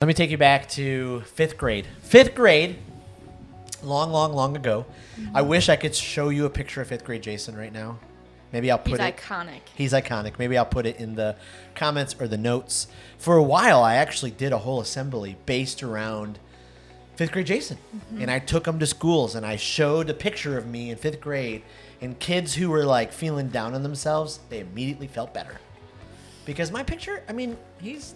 Let me take you back to fifth grade. Fifth grade, long, long, long ago. I mm-hmm. wish I could show you a picture of fifth grade Jason right now. Maybe I'll He's put it. iconic. He's iconic. Maybe I'll put it in the comments or the notes. For a while, I actually did a whole assembly based around fifth grade Jason. Mm-hmm. And I took him to schools and I showed a picture of me in fifth grade. And kids who were like feeling down on themselves, they immediately felt better. Because my picture, I mean, he's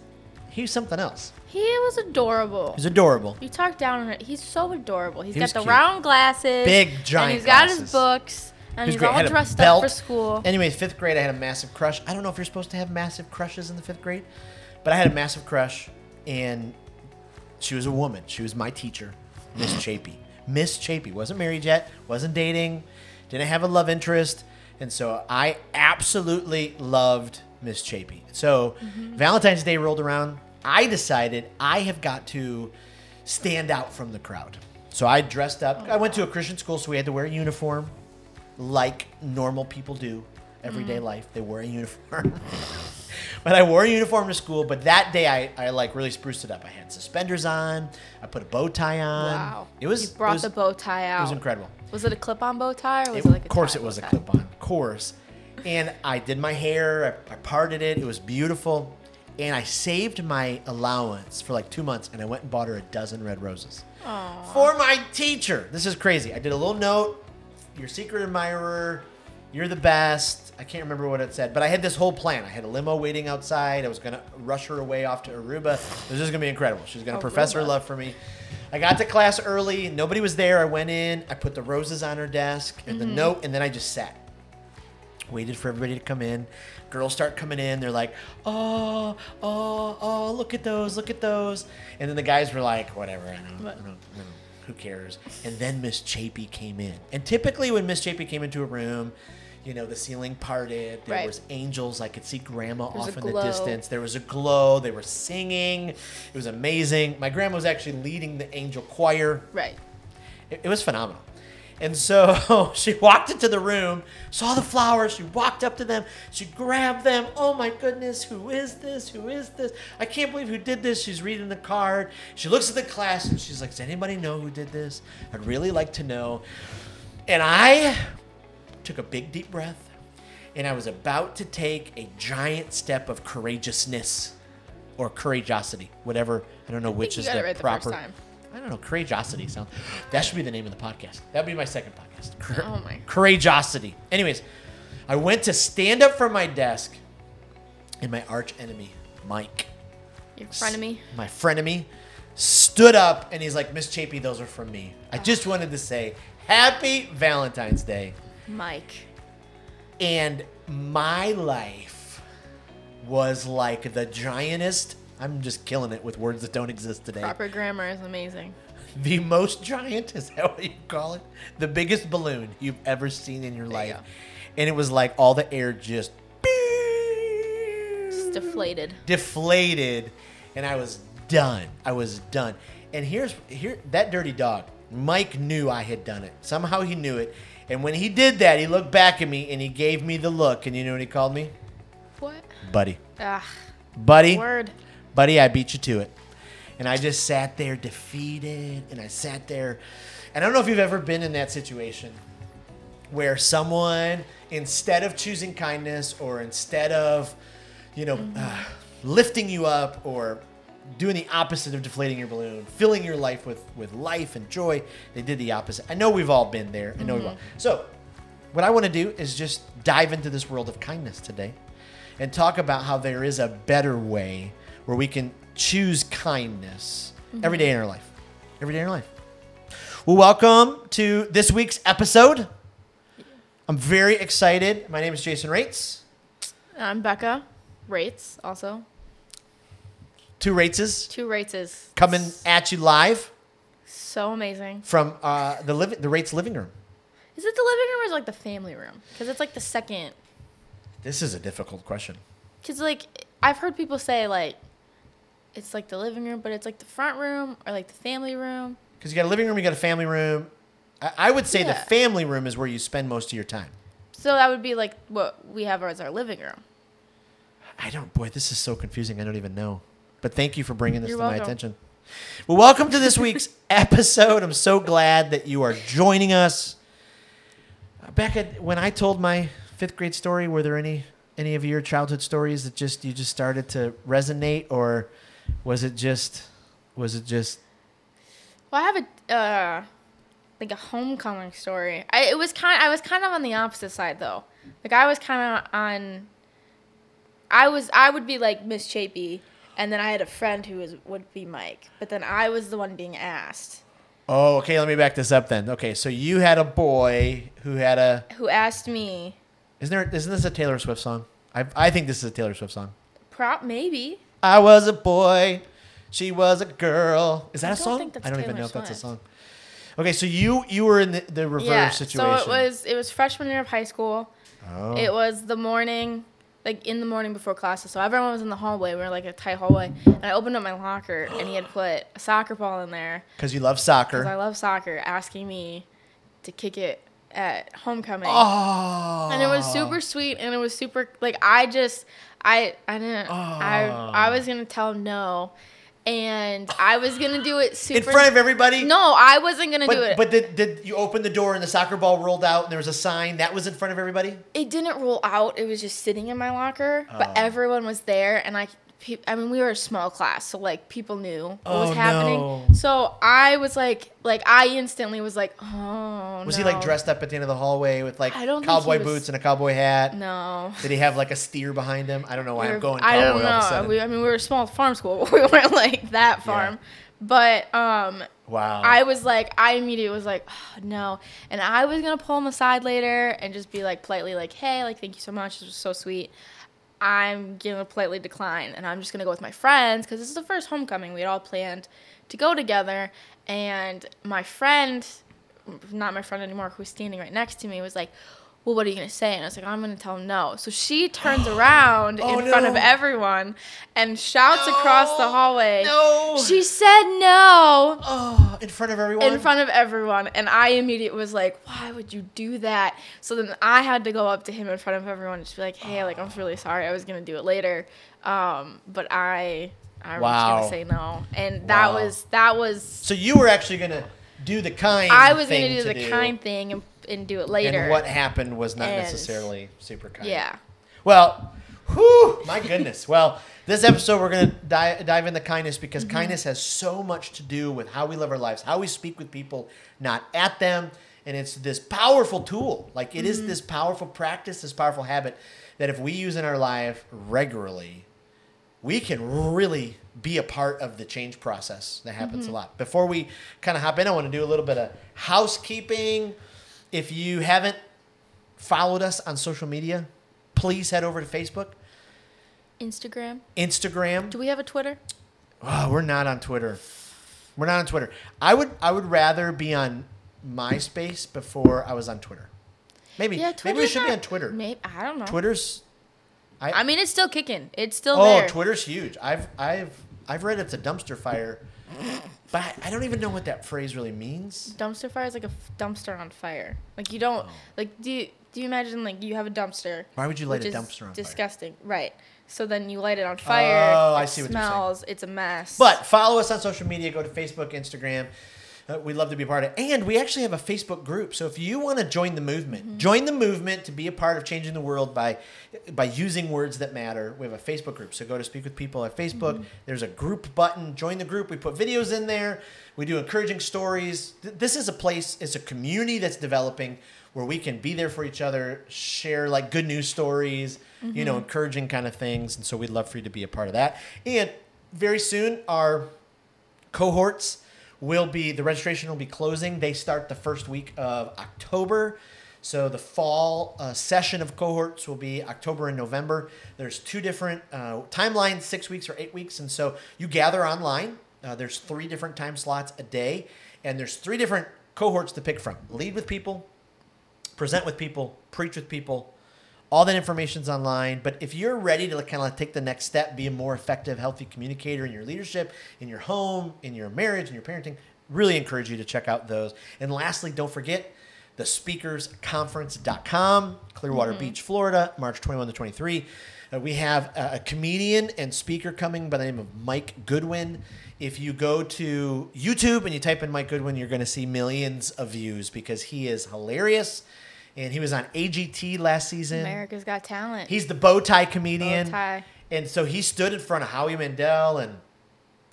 he's something else. He was adorable. He's adorable. You talk down on it. He's so adorable. He's He got was the cute. round glasses. Big, And giant he's got glasses. his books. And He was he's great. all Had a dressed belt. up for school. Anyways, fifth grade, I had a massive crush. I don't know if you're supposed to have massive crushes in the fifth grade, but I had a massive crush, and she was a woman. She was my teacher, Miss Chapey. Miss Chapey wasn't married yet, wasn't dating, didn't have a love interest, and so I absolutely loved Miss Chapey. So mm-hmm. Valentine's Day rolled around. I decided I have got to stand out from the crowd. So I dressed up. Oh, I went to a Christian school, so we had to wear a uniform like normal people do everyday mm-hmm. life. They wear a uniform. but I wore a uniform to school. But that day, I, I like really spruced it up. I had suspenders on. I put a bow tie on. Wow. It was You brought was, the bow tie out. It was incredible. Was it a clip-on bow tie or was It- it, like a of course, it was a clip on. Of course. And I did my hair. I, I parted it. It was beautiful. And I saved my allowance for like two months, and I went and bought her a dozen red roses for my teacher. This is crazy. I did a little note. Your secret admirer. You're the best. I can't remember what it said, but I had this whole plan. I had a limo waiting outside. I was gonna rush her away off to Aruba. It was just gonna be incredible. She was gonna profess her love for me. I got to class early. Nobody was there. I went in. I put the roses on her desk and the mm-hmm. note, and then I just sat. Waited for everybody to come in. Girls start coming in. They're like, "Oh, oh, oh! Look at those! Look at those!" And then the guys were like, "Whatever. I don't, I don't, I don't who cares?" And then Miss Chapey came in. And typically, when Miss Chapey came into a room, you know, the ceiling parted. There Right. was angels. I could see Grandma There was off in the distance. There was a glow. They were singing. It was amazing. My grandma was actually leading the angel choir. Right. It, it was phenomenal. And so she walked into the room, saw the flowers, she walked up to them, she grabbed them. Oh my goodness, who is this? Who is this? I can't believe who did this. She's reading the card. She looks at the class and she's like, Does anybody know who did this? I'd really like to know. And I took a big deep breath and I was about to take a giant step of courageousness or courageosity, whatever. I don't know which is got the it right the proper. I don't know. Courageosity sounds. That should be the name of the podcast. That'd be my second podcast. Cour- Oh my. Courageosity. Anyways, I went to stand up from my desk, and my arch enemy, Mike, Your friend of me. my frenemy, stood up and he's like, Miss Chapey, those are from me. I oh. just wanted to say Happy Valentine's Day. Mike. And my life was like the giantest. I'm just killing it with words that don't exist today. Proper grammar is amazing. The most giant is that what you call it? The biggest balloon you've ever seen in your There life. And it was like all the air just It's deflated. deflated and I was done. I was done. And here's here that dirty dog. Mike knew I had done it. Somehow he knew it. And when he did that, he looked back at me and he gave me the look. And you know what he called me? What? Buddy. Ah, Buddy. word. Buddy, I beat you to it. And I just sat there defeated, and I sat there. And I don't know if you've ever been in that situation where someone, instead of choosing kindness or instead of, you know, uh, lifting you up or doing the opposite of deflating your balloon, filling your life with, with life and joy, they did the opposite. I know we've all been there. I know we've all. So, what I want to do is just dive into this world of kindness today and talk about how there is a better way where we can choose kindness every day in our life. Every day in our life. Well, welcome to this week's episode. I'm very excited. My name is Jason Raitz. I'm Becca. Raitz also. Two Raitzes Two Raitzes. coming at you live so amazing. from uh, the liv- the Raitz living room. Is it the living room or is it like the family room? Because it's like the second. This is a difficult question. Because like I've heard people say like it's like the living room, but it's like the front room or like the family room. Because you got a living room, you got a family room. I, I would say the family room is where you spend most of your time. So that would be like what we have as our living room. I don't, boy, this is so confusing. I don't even know. But thank you for bringing this You're to my welcome. attention. Well, welcome to this week's episode. I'm so glad that you are joining us. Uh, Back when I told my fifth grade story, were there any any of your childhood stories that just you just started to resonate, or was it just was it just Well, I have a uh, like a homecoming story. I it was kind. I was kind of on the opposite side though. Like I was kind of on. I was. I would be like Miss Chapey, and then I had a friend who was would be Mike. But then I was the one being asked. Oh, okay. Let me back this up then. Okay, so you had a boy who had a. Who asked me? Isn't there? Isn't this a Taylor Swift song? I I think this is a Taylor Swift song. Prop maybe. I was a boy, she was a girl. Is that I a song? I don't even Taylor know if that's a song. Okay, so you you were in the, the reverse yeah. situation. So it was. It was freshman year of high school. Oh. It was the morning, like in the morning before classes. So everyone was in the hallway. We were like a tight hallway. And I opened up my locker, and he had put a soccer ball in there. Because you love soccer. because. I love soccer, asking me to kick it at homecoming. oh. And it was super sweet, and it was super like I just I I didn't I I was ah. gonna tell him no, and I was gonna do it super in front of everybody. No, I wasn't gonna do it. but did, did you open the door and the soccer ball rolled out and there was a sign that was in front of everybody? it didn't roll out. It was just sitting in my locker, but Oh. everyone was there, and I. pe- I mean, we were a small class, so like people knew what Oh, was happening. no. So I was like, like I instantly was like, oh. No. Was no. he like dressed up at the end of the hallway with like I don't cowboy was- boots and a cowboy hat? No. Did he have like a steer behind him? I don't know why We I'm going I don't all of a know. sudden. We, I mean, we were a small farm school. We weren't like that farm. But um, wow. I was like, I immediately was like, oh, no. And I was gonna pull him aside later and just be like politely like, hey, like thank you so much. This was so sweet. I'm gonna politely decline, and I'm just gonna go with my friends because this is the first homecoming we had all planned to go together. And my friend, not my friend anymore, who's standing right next to me, was like, "Well, what are you gonna say?" And I was like, "I'm gonna tell him no." So she turns around Oh, in front of everyone and shouts across the hallway. No. She said no oh, in front of everyone. in front of everyone and i immediately was like why would you do that so then i had to go up to him in front of everyone and just be like hey like i'm really sorry i was gonna do it later um, but i i was gonna say no and that Wow. was that was So you were actually gonna do the kind. i was thing gonna do to the kind thing and, and do it later And what happened was not And- necessarily super kind. yeah Well, whew, my goodness. Well, this episode we're gonna dive, dive into kindness because Mm-hmm. kindness has so much to do with how we live our lives, how we speak with people, not at them, and it's this powerful tool. Like it is Mm-hmm. this powerful practice, this powerful habit that if we use in our life regularly, we can really be a part of the change process that happens Mm-hmm. a lot. Before we kind of hop in, I want to do a little bit of housekeeping. If you haven't followed us on social media, please head over to Facebook, instagram Instagram. do we have a twitter Oh, we're not on Twitter. We're not on Twitter. I would I would rather be on MySpace before I was on Twitter. Maybe yeah maybe we should be on Twitter. maybe i don't know Twitter's i mean it's still kicking it's still Oh, there Twitter's huge. I've I've I've read it's a dumpster fire, but I, I don't even know what that phrase really means. dumpster fire is like a f- dumpster on fire. Like you don't Oh. like do you, do you imagine like you have a dumpster? Why would you light a dumpster on fire? Disgusting, right? So then you light it on fire. Oh, I see what you're saying. smells. It's a mess. But follow us on social media. Go to Facebook, Instagram. Uh, we'd love to be a part of it. And we actually have a Facebook group. So if you want to join the movement, Mm-hmm. join the movement to be a part of changing the world by by using words that matter. We have a Facebook group. So go to Speak with People at Facebook. Mm-hmm. There's a group button. Join the group. We put videos in there. We do encouraging stories. Th- This is a place, it's a community that's developing where we can be there for each other, share like good news stories, you Mm-hmm. know, encouraging kind of things. And so we'd love for you to be a part of that. And very soon, our cohorts will be the registration will be closing. They start the first week of October. So the fall uh, session of cohorts will be October and November. There's two different uh, timelines, six weeks or eight weeks, and so you gather online. Uh, there's three different time slots a day, and there's three different cohorts to pick from: lead with people, present with people, preach with people. All that information's online. But if you're ready to kind of take the next step, be a more effective, healthy communicator in your leadership, in your home, in your marriage, in your parenting, really encourage you to check out those. And lastly, don't forget the speakersconference.com, Clearwater Beach, Florida, March 21 to 23. Uh, we have a, a comedian and speaker coming by the name of Mike Goodwin. If you go to YouTube and you type in Mike Goodwin, you're going to see millions of views because he is hilarious. And he was on AGT last season. America's Got Talent. He's the bow tie comedian. Bow tie. And so he stood in front of Howie Mandel and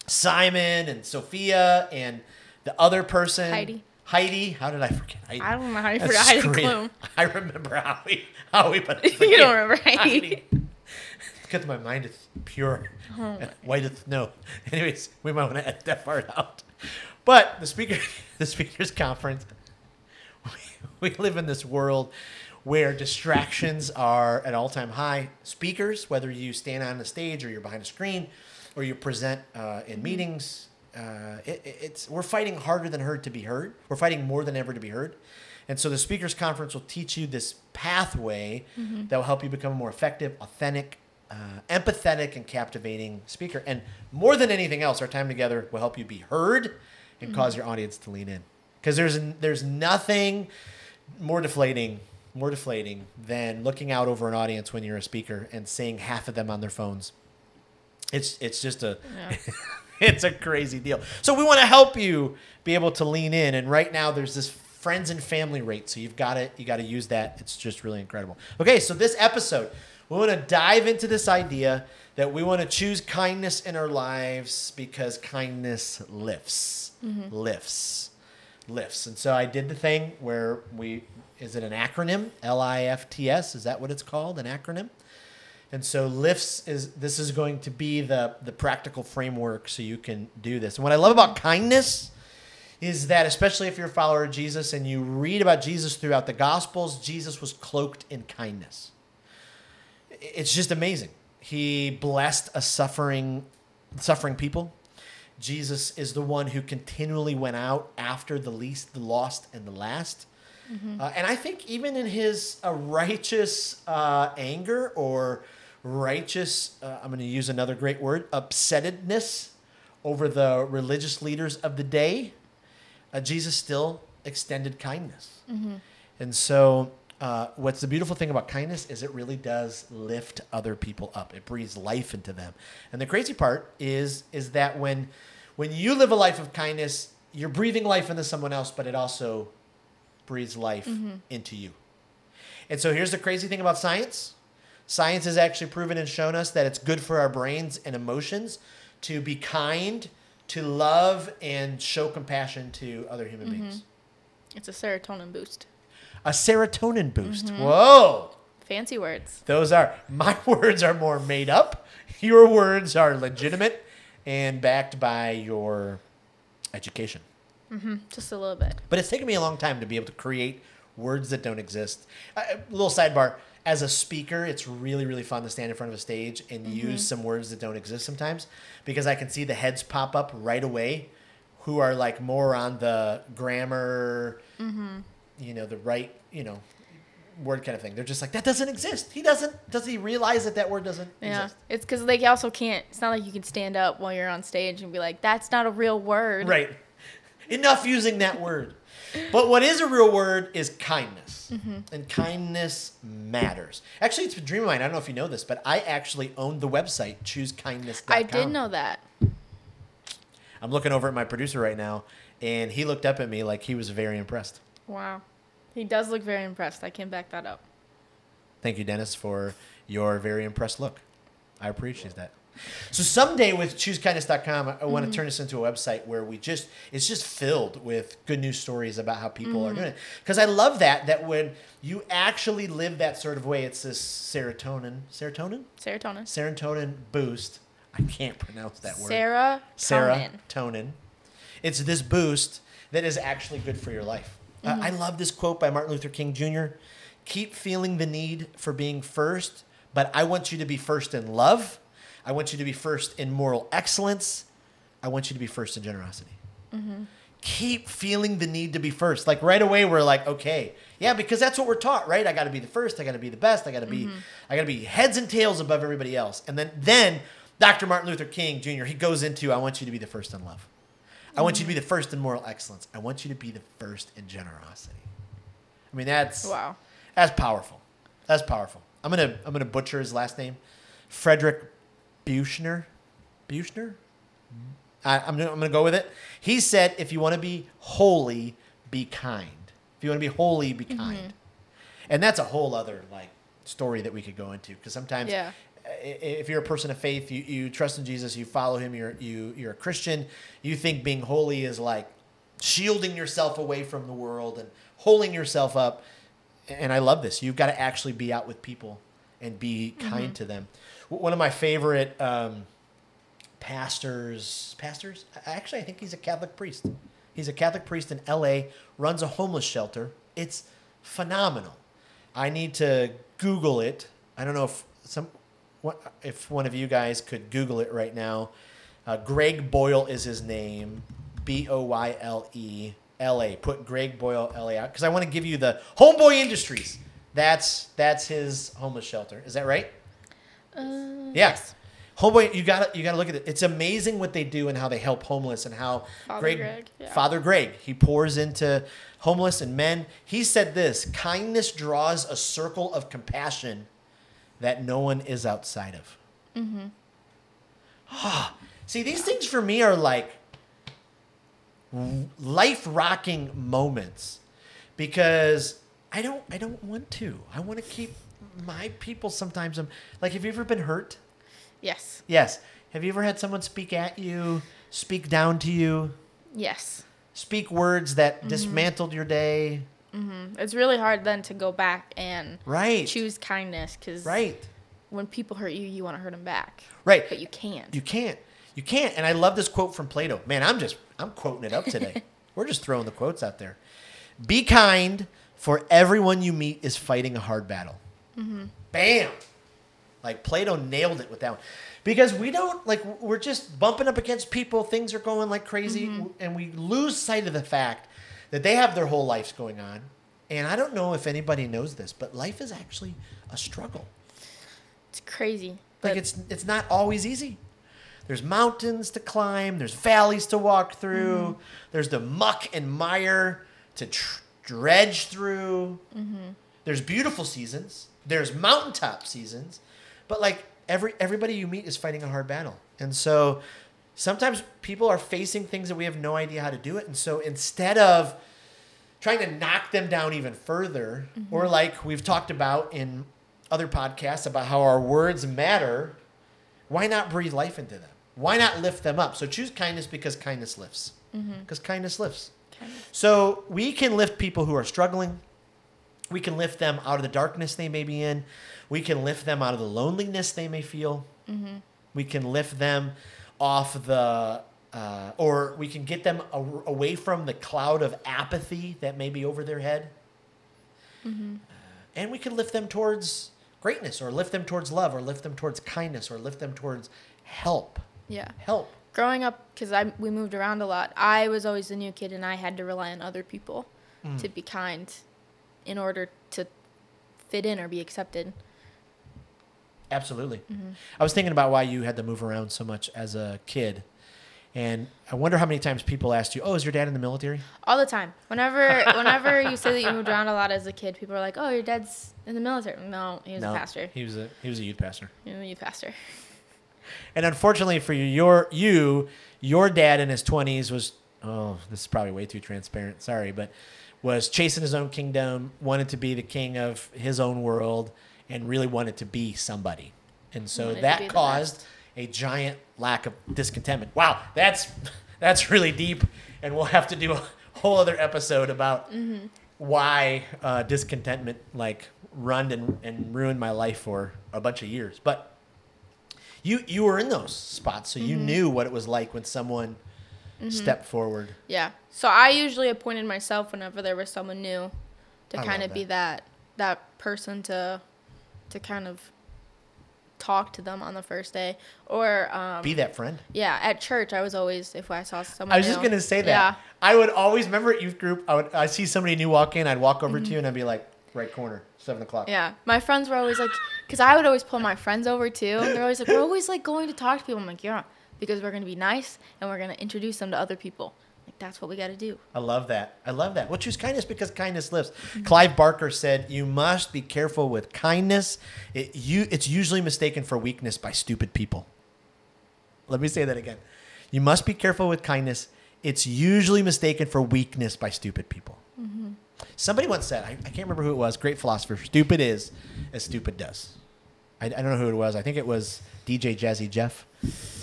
Simon and Sofia and the other person. Heidi. Heidi. How did I forget Heidi? I don't know how you That's forgot Heidi. Klum. I remember Howie. Howie, but I You don't remember Heidi. Because my mind is pure, Oh white as snow. Anyways, we might want to edit that part out. But the speaker, the speakers conference, we, live in this world where distractions are at all-time high. Speakers, whether you stand on the stage or you're behind a screen, or you present uh, in meetings, uh, it, it- it's we're fighting harder than heard to be heard. We're fighting more than ever to be heard. And so the speakers conference will teach you this pathway that will help you become a more effective, authentic, uh, empathetic, and captivating speaker. And more than anything else, our time together will help you be heard and cause your audience to lean in. Because there's there's nothing more deflating, more deflating than looking out over an audience when you're a speaker and seeing half of them on their phones. It's it's just a Yeah. it's a crazy deal. So we want to help you be able to lean in. And right now there's this friends and family rate. So you've got to you got to use that. It's just really incredible. Okay, so this episode, we want to dive into this idea that we want to choose kindness in our lives because kindness lifts, mm-hmm. lifts, lifts. And so I did the thing where we is it an acronym? L I F T S. Is that what it's called? An acronym? And so lifts is this is going to be the the practical framework so you can do this. And what I love about kindness is that especially if you're a follower of Jesus and you read about Jesus throughout the gospels, Jesus was cloaked in kindness. It's just amazing. He blessed a suffering suffering people. Jesus is the one who continually went out after the least, the lost, and the last. Uh, and I think even in his uh, righteous uh, anger or righteous, uh, I'm going to use another great word, upsettedness over the religious leaders of the day, uh, Jesus still extended kindness. And so, uh, what's the beautiful thing about kindness is it really does lift other people up. It breathes life into them. And the crazy part is is that when when you live a life of kindness, you're breathing life into someone else, but it also breathes life into you. And so here's the crazy thing about science. Science has actually proven and shown us that it's good for our brains and emotions to be kind, to love, and show compassion to other human beings. It's a serotonin boost. A serotonin boost. Mm-hmm. Whoa! Fancy words. Those are my words are more made up. Your words are legitimate and backed by your education. Mm-hmm. Just a little bit. But it's taken me a long time to be able to create words that don't exist. Uh, A little sidebar: as a speaker, it's really really fun to stand in front of a stage and mm-hmm. use some words that don't exist sometimes because I can see the heads pop up right away, who are like more on the grammar, you know, the right, you know, word kind of thing. They're just like that doesn't exist. He doesn't. Does he realize that that word doesn't Yeah. exist? It's because like you also can't. It's not like you can stand up while you're on stage and be like, "That's not a real word." Right. Enough using that word. But what is a real word is kindness. Mm-hmm. And kindness matters. Actually, it's a dream of mine. I don't know if you know this, but I actually own the website choosekindness.com. I did know that. I'm looking over at my producer right now, and he looked up at me like he was very impressed. Wow. He does look very impressed. I can back that up. Thank you, Dennis, for your very impressed look. I appreciate that. So someday with choosekindness.com, I, I want to turn this into a website where we just it's just filled with good news stories about how people are mm-hmm. doing it. Because I love that that when you actually live that sort of way, it's this serotonin, serotonin, Serotonin. serotonin boost. I can't pronounce that word. Sarah. Serotonin. It's this boost that is actually good for your life. Uh, I mm. love this quote by Martin Luther King Jr. Keep feeling the need for being first, but I want you to be first in love. I want you to be first in moral excellence. I want you to be first in generosity. Mm-hmm. Keep feeling the need to be first. Like right away, we're like, okay, yeah, because that's what we're taught, right? I got to be the first. I got to be the best. I got to be, mm-hmm. I got to be heads and tails above everybody else. And then, then Dr. Martin Luther King Jr. He goes into, I want you to be the first in love. I want you to be the first in moral excellence. I want you to be the first in generosity. I mean, that's Wow. that's powerful. That's powerful. I'm gonna I'm gonna butcher his last name, Frederick Buechner. Buechner? I, I'm, gonna, I'm going to go with it. He said, if you want to be holy, be kind. If you want to be holy, be mm-hmm. kind. And that's a whole other like story that we could go into because sometimes Yeah. If you're a person of faith, you, you trust in Jesus, you follow him, you're you you're a Christian, you think being holy is like shielding yourself away from the world and holding yourself up. And I love this. You've got to actually be out with people and be kind to them. One of my favorite um, pastors, pastors. Actually, I think he's a Catholic priest. He's a Catholic priest in L.A. Runs a homeless shelter. It's phenomenal. I need to Google it. I don't know if some, what, if one of you guys could Google it right now. Uh, Greg Boyle is his name. B O Y L E L A. Put Greg Boyle L A out because I want to give you the Homeboy Industries. That's that's his homeless shelter. Is that right? Uh, Yes. Homeboy, you got to you got to look at it. It's amazing what they do and how they help homeless and how Father Greg, Greg, yeah. Father Greg, he pours into homeless and men. He said this: kindness draws a circle of compassion that no one is outside of. Mm-hmm. Ah, see, these things for me are like life rocking moments because I don't I don't want to. I want to keep my people sometimes I'm like have you ever been hurt? Yes. Yes. Have you ever had someone speak at you, speak down to you, Yes. speak words that dismantled your day? Mm-hmm. It's really hard then to go back and Right. choose kindness because Right. when people hurt you, you want to hurt them back. Right. But you can't. You can't. You can't. And I love this quote from Plato. Man, I'm just I'm quoting it up today. We're just throwing the quotes out there. Be kind, for everyone you meet is fighting a hard battle. Mm-hmm. Bam. Like Plato nailed it with that one. Because we don't like we're just bumping up against people, things are going like crazy, mm-hmm. and we lose sight of the fact that they have their whole lives going on. And I don't know if anybody knows this, but life is actually a struggle. it's crazy. Like it's it's not always easy. There's mountains to climb. There's valleys to walk through. Mm-hmm. There's the muck and mire to tr- dredge through. Mm-hmm. There's beautiful seasons. There's mountaintop seasons, but like every everybody you meet is fighting a hard battle, and so sometimes people are facing things that we have no idea how to do it, and so instead of trying to knock them down even further, mm-hmm. or like we've talked about in other podcasts about how our words matter, why not breathe life into them? Why not lift them up? So choose kindness because kindness lifts. Mm-hmm. Because kindness lifts. Kindness. So we can lift people who are struggling. We can lift them out of the darkness they may be in. We can lift them out of the loneliness they may feel. Mm-hmm. We can lift them off the, uh, or we can get them a- away from the cloud of apathy that may be over their head. Uh, and we can lift them towards greatness, or lift them towards love, or lift them towards kindness, or lift them towards help. Yeah. Help. Growing up, because I we moved around a lot, I was always the new kid, and I had to rely on other people Mm. to be kind, in order to fit in or be accepted. Absolutely. Mm-hmm. I was thinking about why you had to move around so much as a kid. And I wonder how many times people asked you, "Oh, is your dad in the military?" All the time. Whenever whenever you say that you moved around a lot as a kid, people are like, "Oh, your dad's in the military." No, he was a pastor. He was a he was a youth pastor. He was a youth pastor. And unfortunately for you, your you, your dad in his twenties was oh, this is probably way too transparent. Sorry, but was chasing his own kingdom, wanted to be the king of his own world, and really wanted to be somebody. And so be that caused a giant lack of discontentment. Wow, that's that's really deep, and we'll have to do a whole other episode about Mm-hmm. why uh, discontentment like run and, and ruined my life for a bunch of years. But you you were in those spots, so you Mm-hmm. knew what it was like when someone stepped forward. Yeah. So I usually appointed myself whenever there was someone new to kind of be that. that that person to to kind of talk to them on the first day or um Be that friend. yeah at church i was always if i saw someone I was just new- gonna say that. yeah I would always remember at youth group. I would I see somebody new walk in. I'd walk over Mm-hmm. to you and I'd be like, right corner, seven o'clock. yeah my friends were always like because i would always pull my friends over too and they're always like we're always like going to talk to people i'm like yeah because we're gonna be nice and we're gonna introduce them to other people that's what we got to do. I love that. I love that. We'll choose kindness because kindness lives. Clive Barker said, "You must be careful with kindness. It, you, it's usually mistaken for weakness by stupid people." Let me say that again. You must be careful with kindness. It's usually mistaken for weakness by stupid people. Mm-hmm. Somebody once said, I, I can't remember who it was, great philosopher, stupid is as stupid does. I, I don't know who it was. I think it was DJ Jazzy Jeff.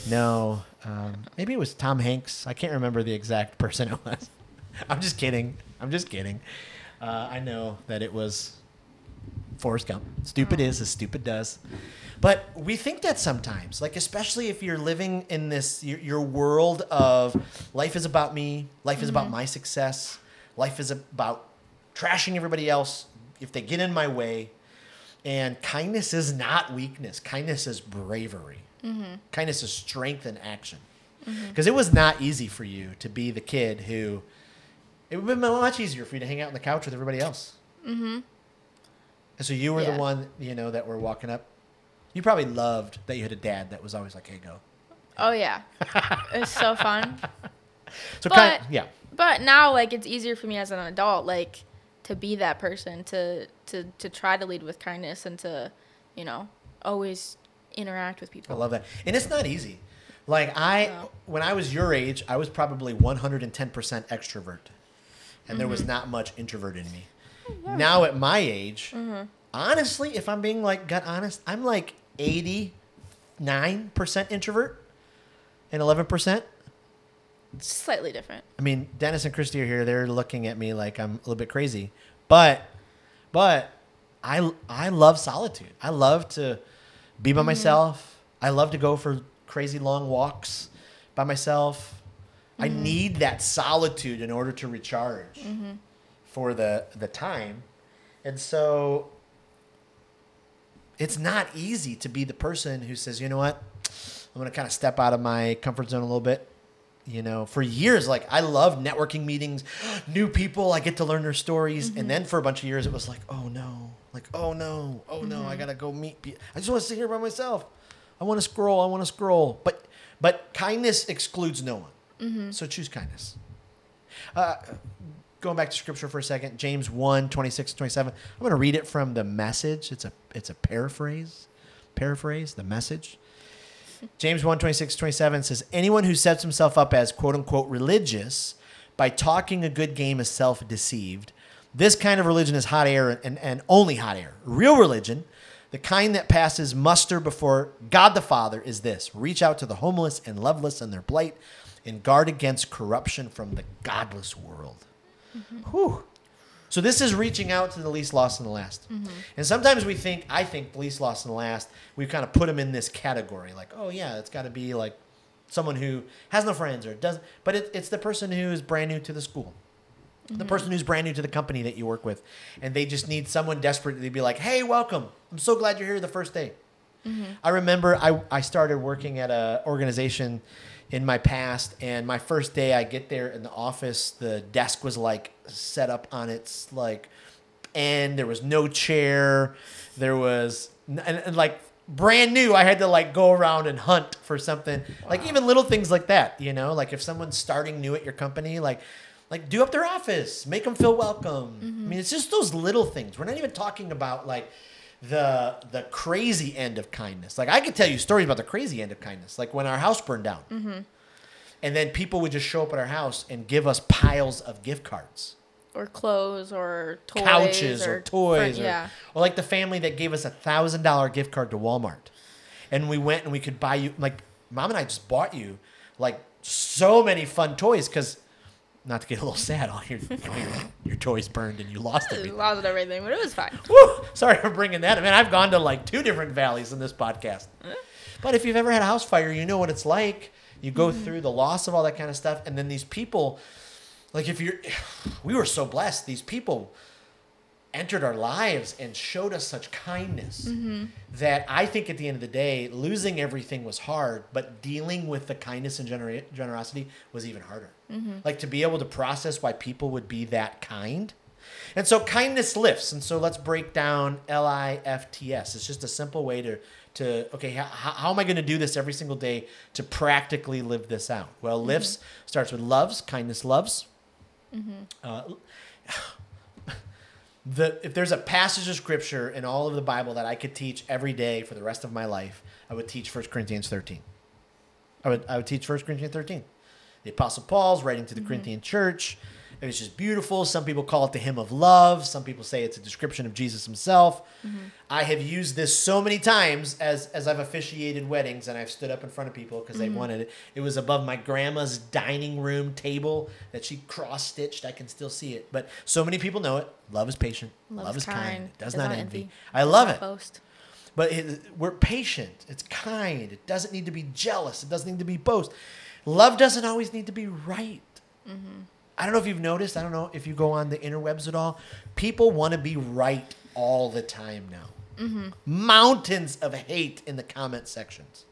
No, um, maybe it was Tom Hanks. I can't remember the exact person it was. I'm just kidding. I'm just kidding. Uh, I know that it was Forrest Gump. Stupid is as stupid does. But we think that sometimes, like especially if you're living in this your, your world of life is about me, life is about my success, life is about trashing everybody else if they get in my way. And kindness is not weakness. Kindness is bravery. Kindness is strength in action. Because it was not easy for you to be the kid who. It would have been much easier for you to hang out on the couch with everybody else. Mm-hmm. And so you were Yeah. the one, you know, that were walking up. You probably loved that you had a dad that was always like, "Hey, go." Oh yeah, it's so fun. So But- kind, yeah, But now, like, it's easier for me as an adult, like, to be that person, to to to try to lead with kindness, and to, you know, always interact with people. I love that. And it's not easy. Like I, No. when I was your age, I was probably 110% extrovert, and there was Mm-hmm. not much introvert in me. Now at my age, Mm-hmm. honestly, if I'm being like gut honest, I'm like 89% introvert and 11%. Slightly different. I mean, Dennis and Christy are here. They're looking at me like I'm a little bit crazy, but, but I I love solitude. I love to be by mm-hmm. myself. I love to go for crazy long walks by myself. I mm-hmm. need that solitude in order to recharge mm-hmm. for the the time, and so it's not easy to be the person who says, you know what, I'm going to kind of step out of my comfort zone a little bit. You know, for years, like I love networking meetings, new people, I get to learn their stories. And mm-hmm. then for a bunch of years, it was like, oh no, like, oh no, oh no, I mm-hmm. got to go meet people. I just want to sit here by myself. I want to scroll, I want to scroll. But, but kindness excludes no one. Mm-hmm. So choose kindness. Uh, going back to scripture for a second, James 1, 26, 27. I'm going to read it from the message. It's a, it's a paraphrase, paraphrase, the message. James 1, 26, 27 says, Anyone who sets himself up as quote unquote religious by talking a good game is self deceived. This kind of religion is hot air and, and only hot air. Real religion, the kind that passes muster before God the Father, is this reach out to the homeless and loveless in their plight and guard against corruption from the godless world. Mm-hmm. Whew. So this is reaching out to the least lost and the last. Mm-hmm. And sometimes we think, I think the least lost and the last, we kind of put them in this category, like, oh yeah, it's got to be like someone who has no friends or doesn't. But it, it's the person who is brand new to the school, the mm-hmm. person who's brand new to the company that you work with, and they just need someone desperately to be like, hey, welcome. I'm so glad you're here the first day. Mm-hmm. I remember I, I started working at a organization in my past, and my first day I get there in the office, the desk was like set up on its like end. There was no chair. There was and, and like brand new. I had to like go around and hunt for something. Like even little things like that, you know. Like if someone's starting new at your company, like like do up their office, make them feel welcome. Mm-hmm. I mean, it's just those little things. We're not even talking about like the the crazy end of kindness. Like I could tell you stories about the crazy end of kindness. Like when our house burned down, mm-hmm. and then people would just show up at our house and give us piles of gift cards, Or clothes, or toys, couches, or, toys, or, yeah. or like the family that gave us a thousand dollar gift card to Walmart, and we went and we could buy you like mom and I just bought you like so many fun toys because. Not to get a little sad, on your, all your your toys burned and you lost everything. lost everything, but it was fine. Woo! Sorry for bringing that. I mean, I've gone to like two different valleys in this podcast. But if you've ever had a house fire, you know what it's like. You go hmm. through the loss of all that kind of stuff, and then these people, like if you're, we were so blessed. These people entered our lives and showed us such kindness mm-hmm. that I think at the end of the day, losing everything was hard, but dealing with the kindness and genera- generosity was even harder. Mm-hmm. Like to be able to process why people would be that kind. And so kindness lifts. And so let's break down L I F T S. It's just a simple way to to okay how, how am i going to do this every single day to practically live this out well mm-hmm. lifts starts with loves kindness loves uh, the if there's a passage of scripture in all of the bible that i could teach every day for the rest of my life i would teach 1 corinthians 13 i would, I would teach 1 corinthians 13 the apostle paul's writing to the mm-hmm. corinthian church it was just beautiful. Some people call it the hymn of love. Some people say it's a description of jesus himself. Mm-hmm. I have used this so many times as as i've officiated weddings and i've stood up in front of people because they mm-hmm. wanted it. It was above my grandma's dining room table that she cross stitched i can still see it. But so many people know it. Love is patient. Love, is kind, it does, not envy, i does love it. Boast. but it, we're patient. It's kind. It doesn't need to be jealous. It doesn't need to be boast. Love doesn't always need to be right. Mm-hmm. I don't know if you've noticed. I don't know if you go on the interwebs at all. People want to be right all the time now. Mm-hmm. Mountains of hate in the comment sections.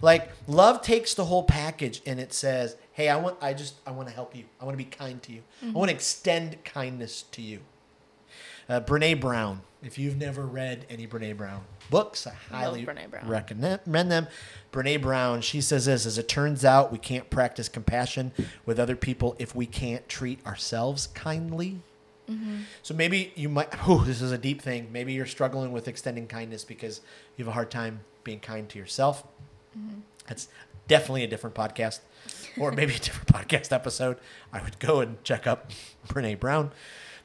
Like love takes the whole package and it says, "Hey, I want. I just. I want to help you. I want to be kind to you. I mm-hmm. want to extend kindness to you." Uh, Brene Brown. If you've never read any Brene Brown books, I highly Brown. recommend them. Brene Brown, she says this as it turns out, we can't practice compassion with other people if we can't treat ourselves kindly. So maybe you might, oh, this is a deep thing. Maybe you're struggling with extending kindness because you have a hard time being kind to yourself. That's definitely a different podcast or maybe a different podcast episode. I would go and check up Brene Brown.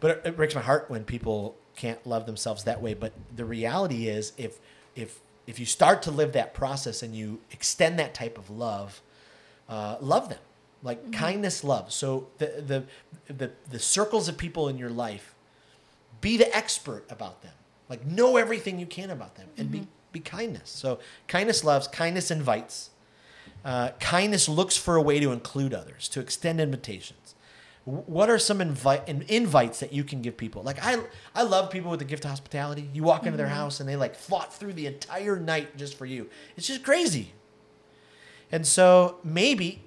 But it, it breaks my heart when people can't love themselves that way. But the reality is if if if you start to live that process and you extend that type of love, uh, love them. Like kindness, love. So the, the the the circles of people in your life, be the expert about them. Like know everything you can about them and be be kindness. So kindness loves, kindness invites. Uh, kindness looks for a way to include others, to extend invitations. What are some invite in- invites that you can give people? Like I, I love people with the gift of hospitality. You walk into their mm-hmm. house and they like fought through the entire night just for you. It's just crazy. And so maybe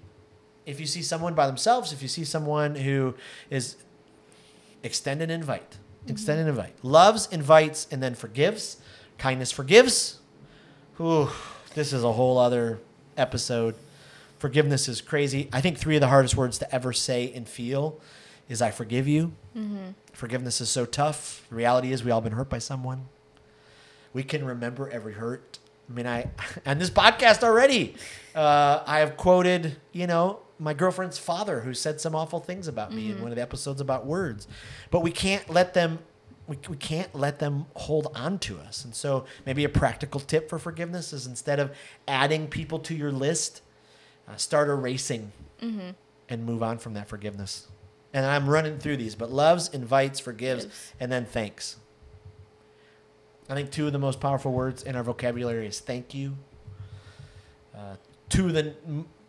if you see someone by themselves, if you see someone who is extend an invite, mm-hmm. extend an invite, loves, invites, and then forgives. Kindness forgives. Ooh, this is a whole other episode. Forgiveness is crazy. I think three of the hardest words to ever say and feel is "I forgive you." Forgiveness is so tough. The reality is, we all been hurt by someone. We can remember every hurt. I mean, I and this podcast already, uh, I have quoted, you know, my girlfriend's father who said some awful things about me in one of the episodes about words, but we can't let them. We, we can't let them hold on to us. And so, maybe a practical tip for forgiveness is instead of adding people to your list, uh, start erasing and move on from that forgiveness. And I'm running through these, but loves, invites, forgives, Gives. and then thanks. I think two of the most powerful words in our vocabulary is thank you. Uh, two of the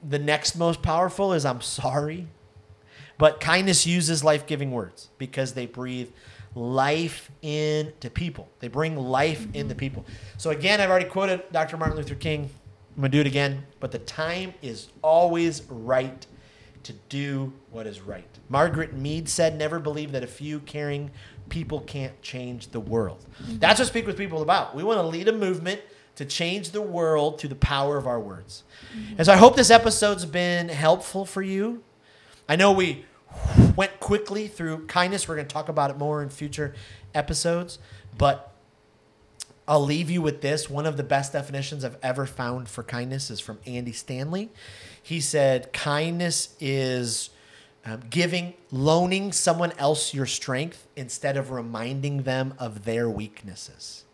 the next most powerful is I'm sorry. But kindness uses life giving words because they breathe life into people. They bring life into people. So again, I've already quoted Dr. Martin Luther King. I'm gonna do it again. But the time is always right to do what is right. Margaret Mead said, "Never believe that a few caring people can't change the world." Mm-hmm. That's what Speak with People about. We want to lead a movement to change the world through the power of our words. Mm-hmm. And so I hope this episode's been helpful for you. I know we went quickly through kindness. We're going to talk about it more in future episodes, but I'll leave you with this. One of the best definitions I've ever found for kindness is from Andy Stanley. He said, Kindness is um, giving, loaning someone else your strength instead of reminding them of their weaknesses.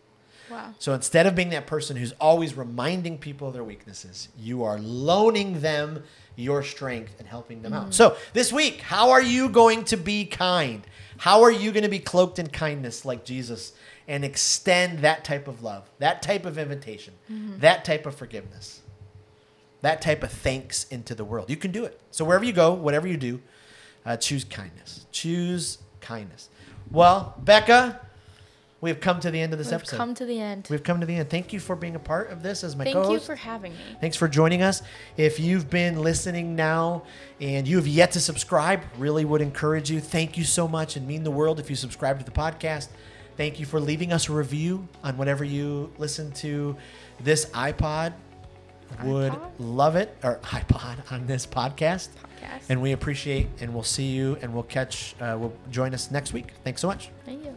Wow. So instead of being that person who's always reminding people of their weaknesses, you are loaning them your strength and helping them out. So this week, how are you going to be kind? How are you going to be cloaked in kindness like Jesus and extend that type of love, that type of invitation, that type of forgiveness, that type of thanks into the world? You can do it. So wherever you go, whatever you do, uh, choose kindness. Choose kindness. Well, Becca, we have come to the end of this We've episode. come to the end. We've come to the end. Thank you for being a part of this as my Thank you co-host. for having me. Thanks for joining us. If you've been listening now and you have yet to subscribe, really would encourage you. Thank you so much and mean the world if you subscribe to the podcast. Thank you for leaving us a review on whatever you listen to this iPod. Would iPod? love it or iPod on this podcast. Podcast. And we appreciate and we'll see you and we'll catch uh, we'll join us next week. Thanks so much. Thank you.